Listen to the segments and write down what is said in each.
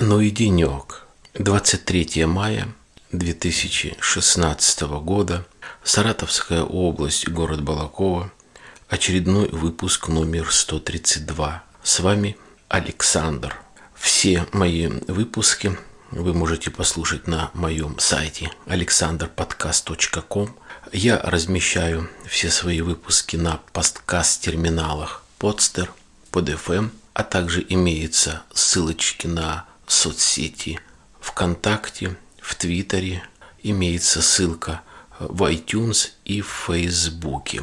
Ну и денек. 23 мая 2016 года. Саратовская область, город Балакова. Очередной выпуск номер 132. С вами Александр. Все мои выпуски вы можете послушать на моем сайте alexanderpodcast.com. Я размещаю все свои выпуски на подкаст-терминалах Podster, PodFM, а также имеются ссылочки на соцсети ВКонтакте, в Твиттере, имеется ссылка в iTunes и в Фейсбуке.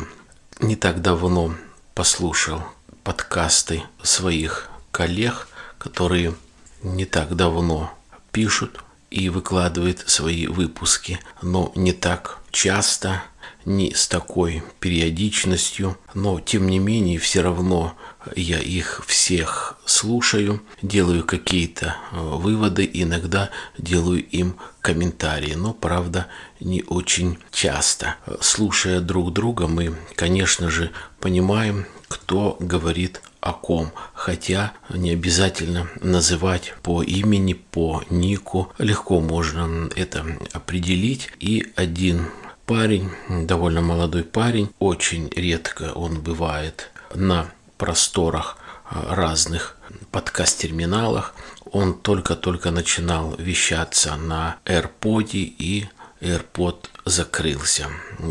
Не так давно послушал подкасты своих коллег, которые не так давно пишут и выкладывают свои выпуски, но не так часто, не с такой периодичностью, но тем не менее все равно я их всех слушаю, делаю какие-то э, выводы, иногда делаю им комментарии, но правда не очень часто. Слушая друг друга, мы, конечно же, понимаем, кто говорит о ком, хотя не обязательно называть по имени, по нику, легко можно это определить. И один парень, довольно молодой парень, очень редко он бывает на просторах а, разных подкаст-терминалах. Он только-только начинал вещаться на AirPod и AirPod закрылся.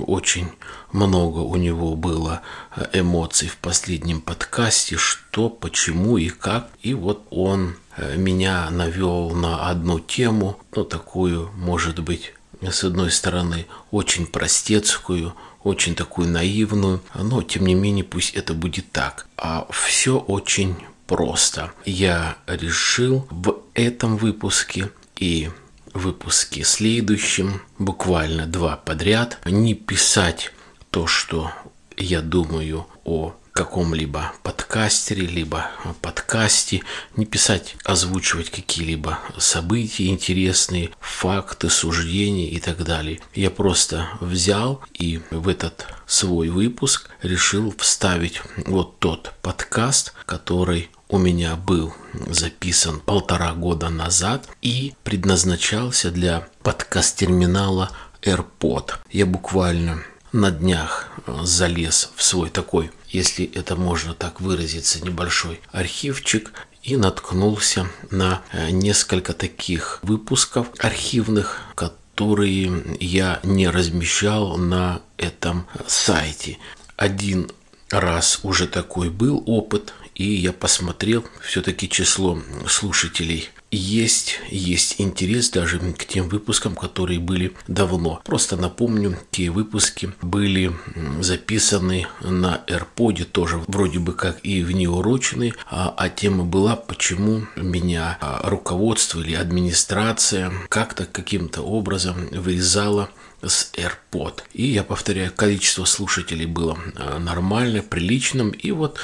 Очень много у него было а, эмоций в последнем подкасте, что, почему и как. И вот он а, меня навел на одну тему, ну такую, может быть, с одной стороны, очень простецкую, очень такую наивную, но тем не менее пусть это будет так. А все очень просто. Я решил в этом выпуске и выпуске следующем, буквально два подряд, не писать то, что я думаю о каком-либо подкастере, либо подкасте, не писать, озвучивать какие-либо события интересные, факты, суждения и так далее. Я просто взял и в этот свой выпуск решил вставить вот тот подкаст, который у меня был записан полтора года назад и предназначался для подкаст-терминала AirPod. Я буквально на днях залез в свой такой если это можно так выразиться, небольшой архивчик и наткнулся на э, несколько таких выпусков архивных, которые я не размещал на этом сайте. Один раз уже такой был опыт, и я посмотрел все-таки число слушателей есть, есть интерес даже к тем выпускам, которые были давно. Просто напомню, те выпуски были записаны на AirPod, тоже вроде бы как и в неуроченный, а, а тема была, почему меня а, руководство или администрация как-то каким-то образом вырезала с AirPod. И я повторяю, количество слушателей было а, нормально, приличным. И вот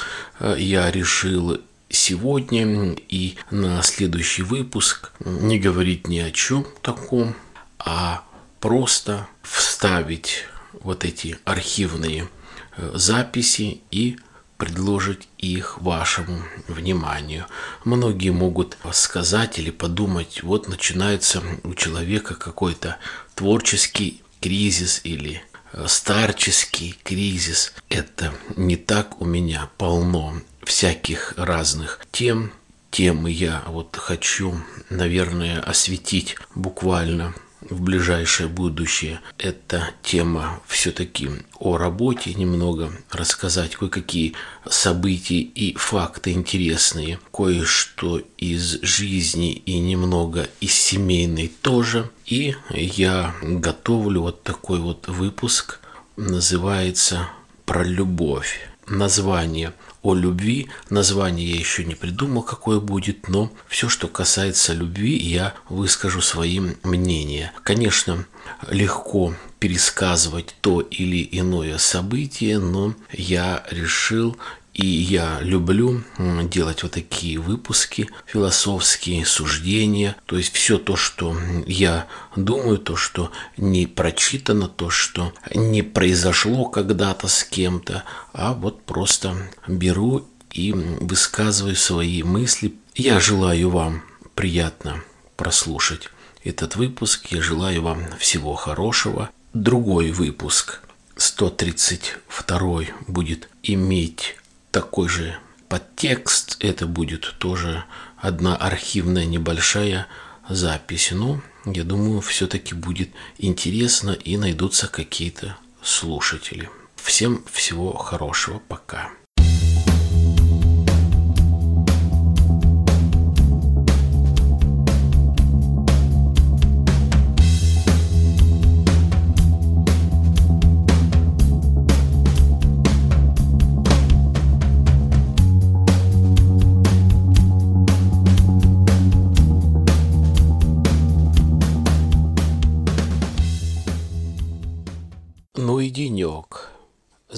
я решил сегодня и на следующий выпуск не говорить ни о чем таком, а просто вставить вот эти архивные э, записи и предложить их вашему вниманию. Многие могут сказать или подумать, вот начинается у человека какой-то творческий кризис или э, старческий кризис. Это не так у меня полно всяких разных тем. Темы я вот хочу, наверное, осветить буквально в ближайшее будущее. Это тема все-таки о работе, немного рассказать кое-какие события и факты интересные, кое-что из жизни и немного из семейной тоже. И я готовлю вот такой вот выпуск, называется «Про любовь». Название – о любви. Название я еще не придумал, какое будет, но все, что касается любви, я выскажу своим мнение. Конечно, легко пересказывать то или иное событие, но я решил и я люблю делать вот такие выпуски, философские суждения, то есть все то, что я думаю, то, что не прочитано, то, что не произошло когда-то с кем-то, а вот просто беру и высказываю свои мысли. Я желаю вам приятно прослушать этот выпуск. Я желаю вам всего хорошего. Другой выпуск, 132, будет иметь такой же подтекст. Это будет тоже одна архивная небольшая запись. Но я думаю, все-таки будет интересно и найдутся какие-то слушатели. Всем всего хорошего. Пока.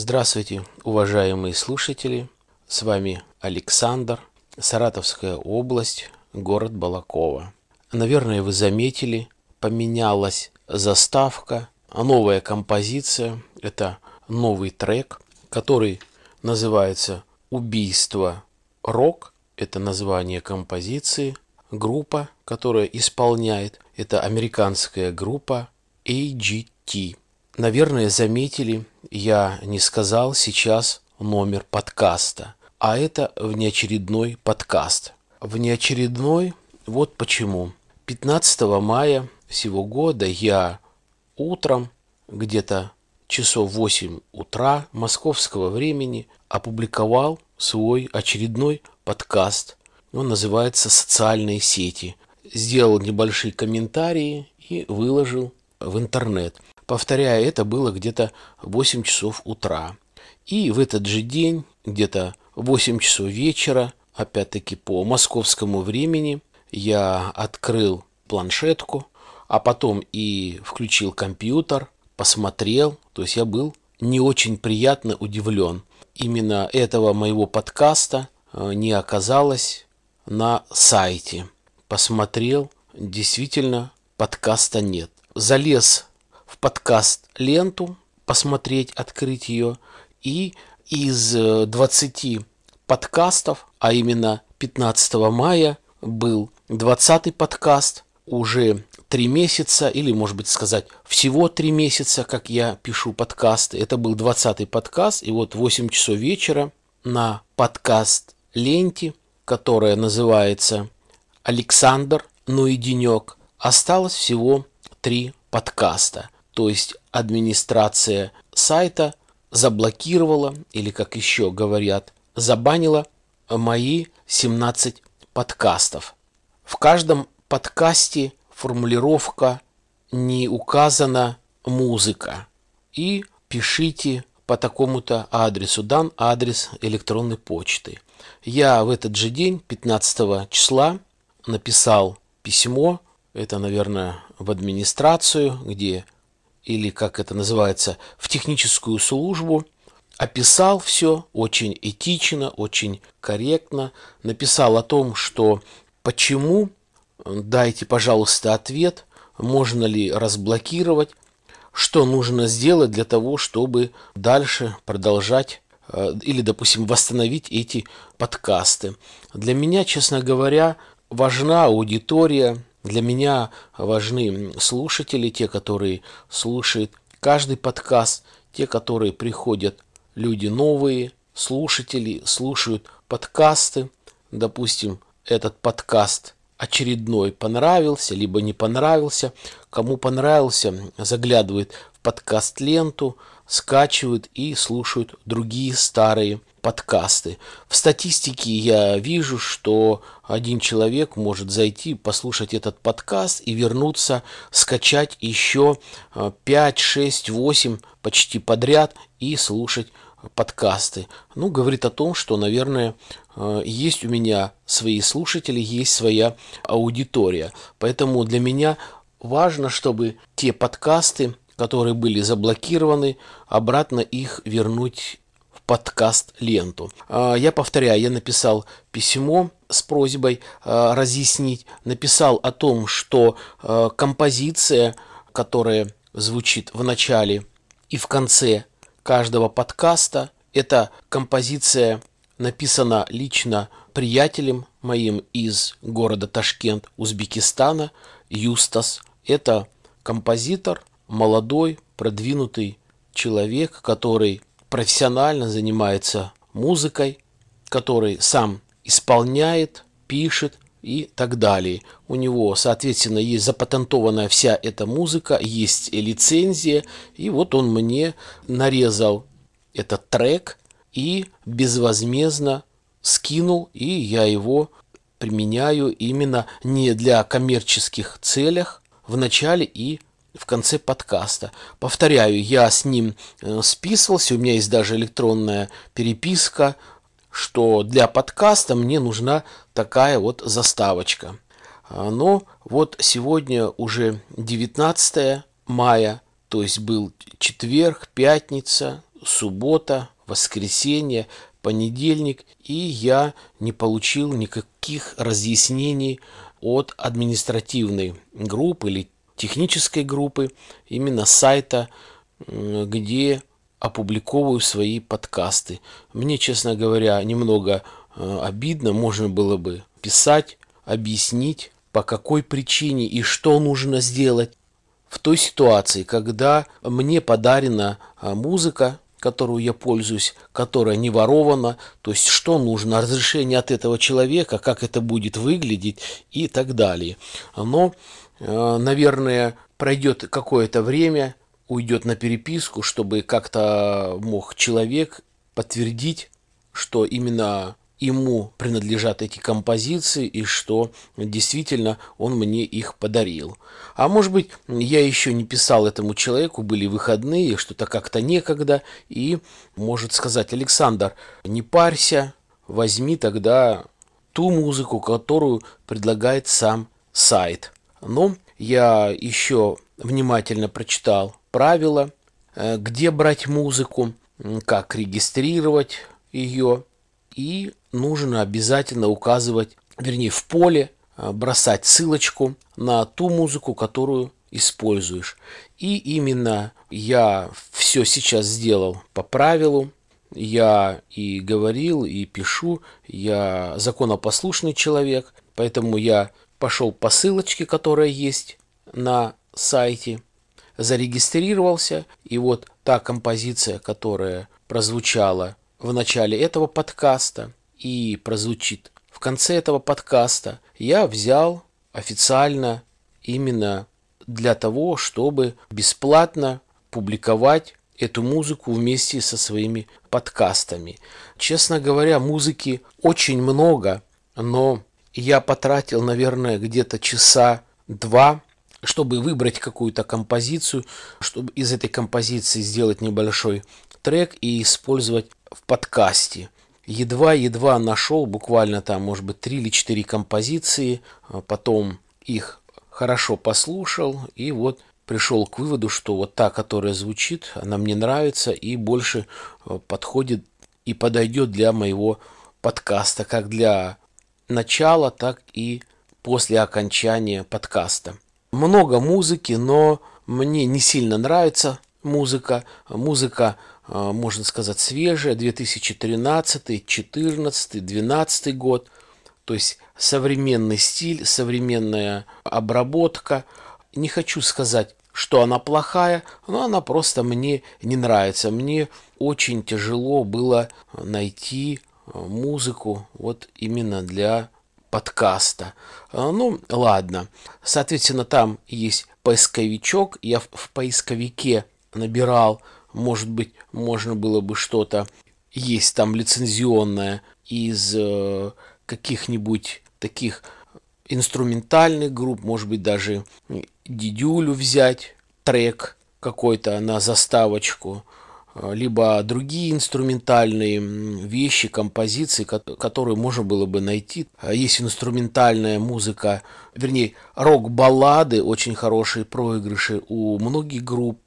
Здравствуйте, уважаемые слушатели. С вами Александр, Саратовская область, город Балакова. Наверное, вы заметили, поменялась заставка, новая композиция. Это новый трек, который называется «Убийство рок». Это название композиции. Группа, которая исполняет, это американская группа AGT. Наверное, заметили, я не сказал сейчас номер подкаста, а это внеочередной подкаст. Внеочередной, вот почему. 15 мая всего года я утром, где-то часов 8 утра московского времени, опубликовал свой очередной подкаст. Он называется «Социальные сети». Сделал небольшие комментарии и выложил в интернет. Повторяю, это было где-то 8 часов утра. И в этот же день, где-то 8 часов вечера, опять-таки по московскому времени, я открыл планшетку, а потом и включил компьютер, посмотрел. То есть я был не очень приятно удивлен. Именно этого моего подкаста э, не оказалось на сайте. Посмотрел, действительно подкаста нет. Залез в подкаст ленту, посмотреть, открыть ее. И из 20 э, подкастов, а именно 15 мая был 20 подкаст, уже три месяца, или, может быть, сказать, всего три месяца, как я пишу подкасты. Это был 20 подкаст, и вот 8 часов вечера на подкаст ленте, которая называется «Александр, ну и денек», осталось всего три подкаста – то есть администрация сайта заблокировала или, как еще говорят, забанила мои 17 подкастов. В каждом подкасте формулировка не указана музыка. И пишите по такому-то адресу. Дан адрес электронной почты. Я в этот же день, 15 числа, написал письмо, это, наверное, в администрацию, где или как это называется, в техническую службу, описал все очень этично, очень корректно, написал о том, что почему, дайте, пожалуйста, ответ, можно ли разблокировать, что нужно сделать для того, чтобы дальше продолжать э, или, допустим, восстановить эти подкасты. Для меня, честно говоря, важна аудитория, для меня важны слушатели, те, которые слушают каждый подкаст, те, которые приходят, люди новые, слушатели, слушают подкасты. Допустим, этот подкаст очередной понравился, либо не понравился. Кому понравился, заглядывает в подкаст ленту, скачивают и слушают другие старые подкасты. В статистике я вижу, что один человек может зайти, послушать этот подкаст и вернуться, скачать еще 5, 6, 8 почти подряд и слушать подкасты. Ну, говорит о том, что, наверное, э, есть у меня свои слушатели, есть своя аудитория. Поэтому для меня важно, чтобы те подкасты, которые были заблокированы, обратно их вернуть в подкаст ленту. А, я повторяю, я написал письмо с просьбой а, разъяснить, написал о том, что а, композиция, которая звучит в начале и в конце каждого подкаста, эта композиция написана лично приятелем моим из города Ташкент, Узбекистана, Юстас. Это композитор, молодой, продвинутый человек, который профессионально занимается музыкой, который сам исполняет, пишет и так далее. У него, соответственно, есть запатентованная вся эта музыка, есть лицензия, и вот он мне нарезал этот трек и безвозмездно скинул, и я его применяю именно не для коммерческих целях в начале и в конце подкаста. Повторяю, я с ним э, списывался, у меня есть даже электронная переписка, что для подкаста мне нужна такая вот заставочка. А, но вот сегодня уже 19 мая, то есть был четверг, пятница, суббота, воскресенье, понедельник, и я не получил никаких разъяснений от административной группы или технической группы, именно сайта, где опубликовываю свои подкасты. Мне, честно говоря, немного э, обидно, можно было бы писать, объяснить, по какой причине и что нужно сделать в той ситуации, когда мне подарена э, музыка, которую я пользуюсь, которая не ворована, то есть что нужно, разрешение от этого человека, как это будет выглядеть и так далее. Но, наверное, пройдет какое-то время, уйдет на переписку, чтобы как-то мог человек подтвердить, что именно ему принадлежат эти композиции и что действительно он мне их подарил. А может быть, я еще не писал этому человеку, были выходные, что-то как-то некогда, и может сказать, Александр, не парься, возьми тогда ту музыку, которую предлагает сам сайт. Но я еще внимательно прочитал правила, э, где брать музыку, как регистрировать ее, и нужно обязательно указывать, вернее, в поле а, бросать ссылочку на ту музыку, которую используешь. И именно я все сейчас сделал по правилу. Я и говорил, и пишу. Я законопослушный человек, поэтому я пошел по ссылочке, которая есть на сайте, зарегистрировался, и вот та композиция, которая прозвучала в начале этого подкаста и прозвучит в конце этого подкаста, я взял официально именно для того, чтобы бесплатно публиковать эту музыку вместе со своими подкастами. Честно говоря, музыки очень много, но я потратил, наверное, где-то часа два, чтобы выбрать какую-то композицию, чтобы из этой композиции сделать небольшой трек и использовать в подкасте. Едва-едва нашел, буквально там, может быть, три или четыре композиции, а потом их хорошо послушал и вот пришел к выводу, что вот та, которая звучит, она мне нравится и больше э, подходит и подойдет для моего подкаста, как для начала, так и после окончания подкаста. Много музыки, но мне не сильно нравится музыка. Музыка а, можно сказать, свежая, 2013, 14, 12 год. То есть современный стиль, современная обработка. Не хочу сказать, что она плохая, но она просто мне не нравится. Мне очень тяжело было найти музыку вот именно для подкаста. А, ну, ладно. Соответственно, там есть поисковичок. Я в поисковике набирал может быть, можно было бы что-то есть там лицензионное из э, каких-нибудь таких инструментальных групп, может быть, даже дидюлю взять, трек какой-то на заставочку, э, либо другие инструментальные вещи, композиции, которые можно было бы найти. Есть инструментальная музыка, вернее, рок-баллады, очень хорошие проигрыши у многих групп,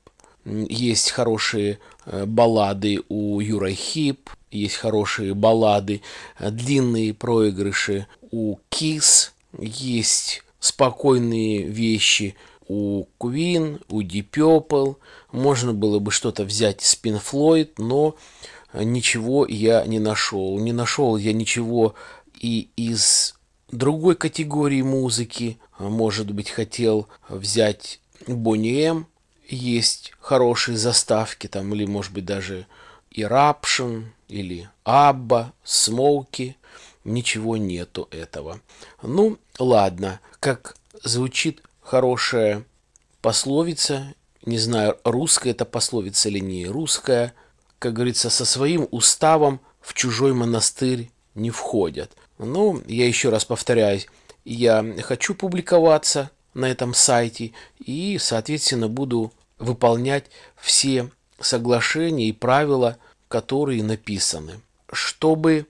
есть хорошие э, баллады у Юра Хип, есть хорошие баллады, э, длинные проигрыши у Кис, есть спокойные вещи у Queen, у Deep Purple. Можно было бы что-то взять из Pink Floyd, но ничего я не нашел. Не нашел я ничего и из другой категории музыки. Может быть, хотел взять Бонни М. Есть хорошие заставки там, или, может быть, даже Eruption, или Абба, Смоуки. Ничего нету этого. Ну, ладно, как звучит хорошая пословица, не знаю, русская это пословица или не русская, как говорится, со своим уставом в чужой монастырь не входят. Ну, я еще раз повторяюсь, я хочу публиковаться на этом сайте и, соответственно, буду выполнять все соглашения и правила, которые написаны. Чтобы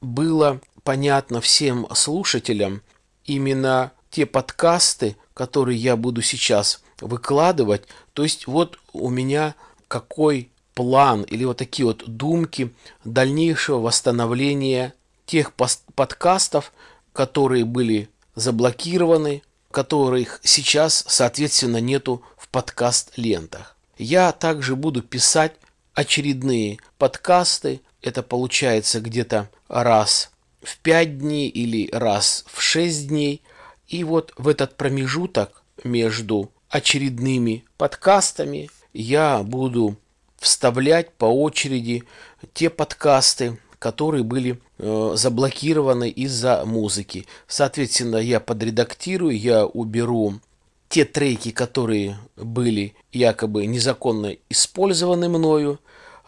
было понятно всем слушателям, именно те подкасты, которые я буду сейчас выкладывать, то есть вот у меня какой план или вот такие вот думки дальнейшего восстановления тех подкастов, которые были заблокированы, которых сейчас, соответственно, нету в подкаст-лентах. Я также буду писать очередные подкасты. Это получается где-то раз в 5 дней или раз в 6 дней. И вот в этот промежуток между очередными подкастами я буду вставлять по очереди те подкасты, которые были э, заблокированы из-за музыки. Соответственно, я подредактирую, я уберу те треки, которые были якобы незаконно использованы мною,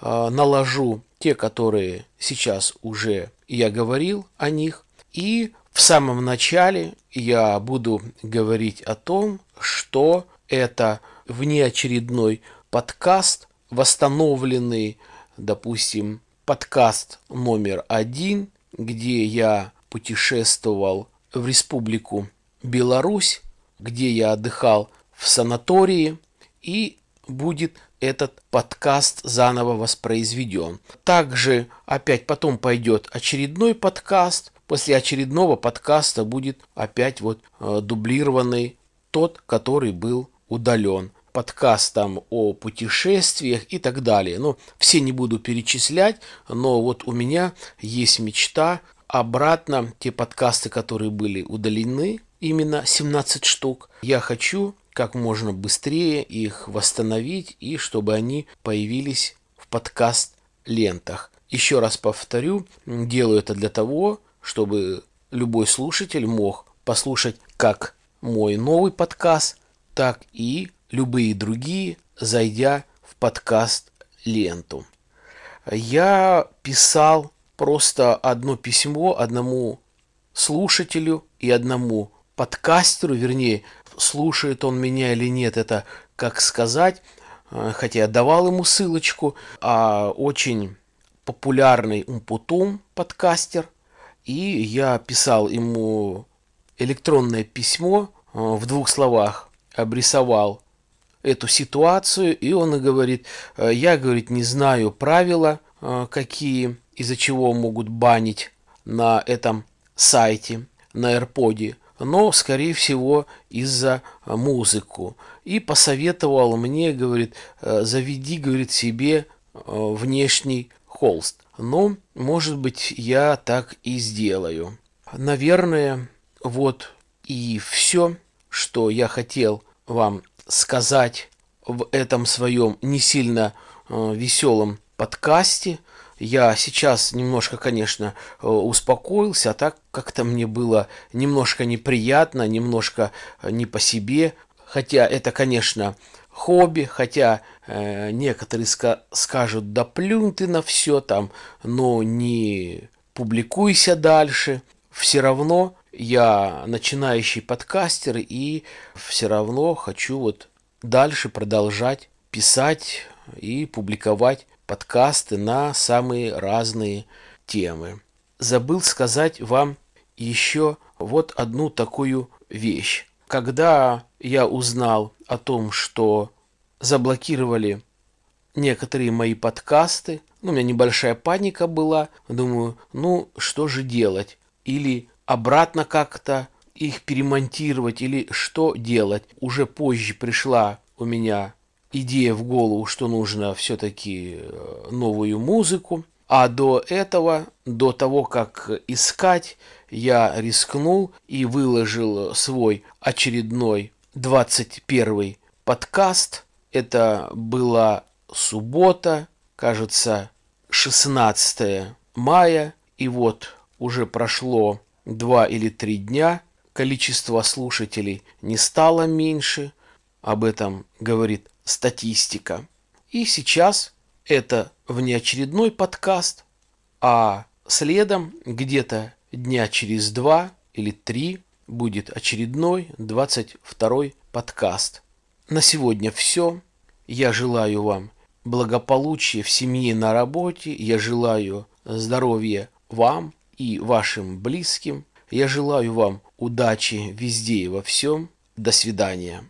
э, наложу те, которые сейчас уже я говорил о них, и в самом начале я буду говорить о том, что это внеочередной подкаст, восстановленный, допустим, подкаст номер один, где я путешествовал в Республику Беларусь, где я отдыхал в санатории, и будет этот подкаст заново воспроизведен. Также опять потом пойдет очередной подкаст. После очередного подкаста будет опять вот э, дублированный тот, который был удален подкастам о путешествиях и так далее. Ну, все не буду перечислять, но вот у меня есть мечта обратно те подкасты, которые были удалены, именно 17 штук. Я хочу как можно быстрее их восстановить и чтобы они появились в подкаст лентах. Еще раз повторю, делаю это для того, чтобы любой слушатель мог послушать как мой новый подкаст, так и любые другие, зайдя в подкаст ленту. Я писал просто одно письмо одному слушателю и одному подкастеру, вернее, слушает он меня или нет, это как сказать, э, хотя я давал ему ссылочку, а очень популярный Умпутум подкастер, и я писал ему электронное письмо, э, в двух словах обрисовал эту ситуацию, и он и говорит, «Э, я, говорит, не знаю правила, э, какие, из-за чего могут банить на этом сайте, на AirPod, но, скорее всего, из-за музыку. И посоветовал мне, говорит, «Э, заведи, говорит, себе внешний холст. Но, может быть, я так и сделаю. Наверное, вот и все, что я хотел вам сказать в этом своем не сильно э, веселом подкасте. Я сейчас немножко, конечно, э, успокоился, а так как-то мне было немножко неприятно, немножко э, не по себе. Хотя это, конечно, хобби, хотя э, некоторые ска- скажут, да плюнь ты на все там, но не публикуйся дальше. Все равно я начинающий подкастер и все равно хочу вот дальше продолжать писать и публиковать подкасты на самые разные темы. Забыл сказать вам еще вот одну такую вещь. Когда я узнал о том, что заблокировали некоторые мои подкасты, ну, у меня небольшая паника была, думаю, ну, что же делать? Или обратно как-то их перемонтировать или что делать. Уже позже пришла у меня идея в голову, что нужно все-таки э, новую музыку А до этого, до того, как искать, я рискнул и выложил свой очередной 21 подкаст. Это была суббота, кажется, 16 мая. И вот уже прошло два или три дня, количество слушателей не стало меньше, об этом говорит статистика. И сейчас это внеочередной подкаст, а следом где-то дня через два или три будет очередной 22 подкаст. На сегодня все. Я желаю вам благополучия в семье на работе. Я желаю здоровья вам и вашим близким. Я желаю вам удачи везде и во всем. До свидания.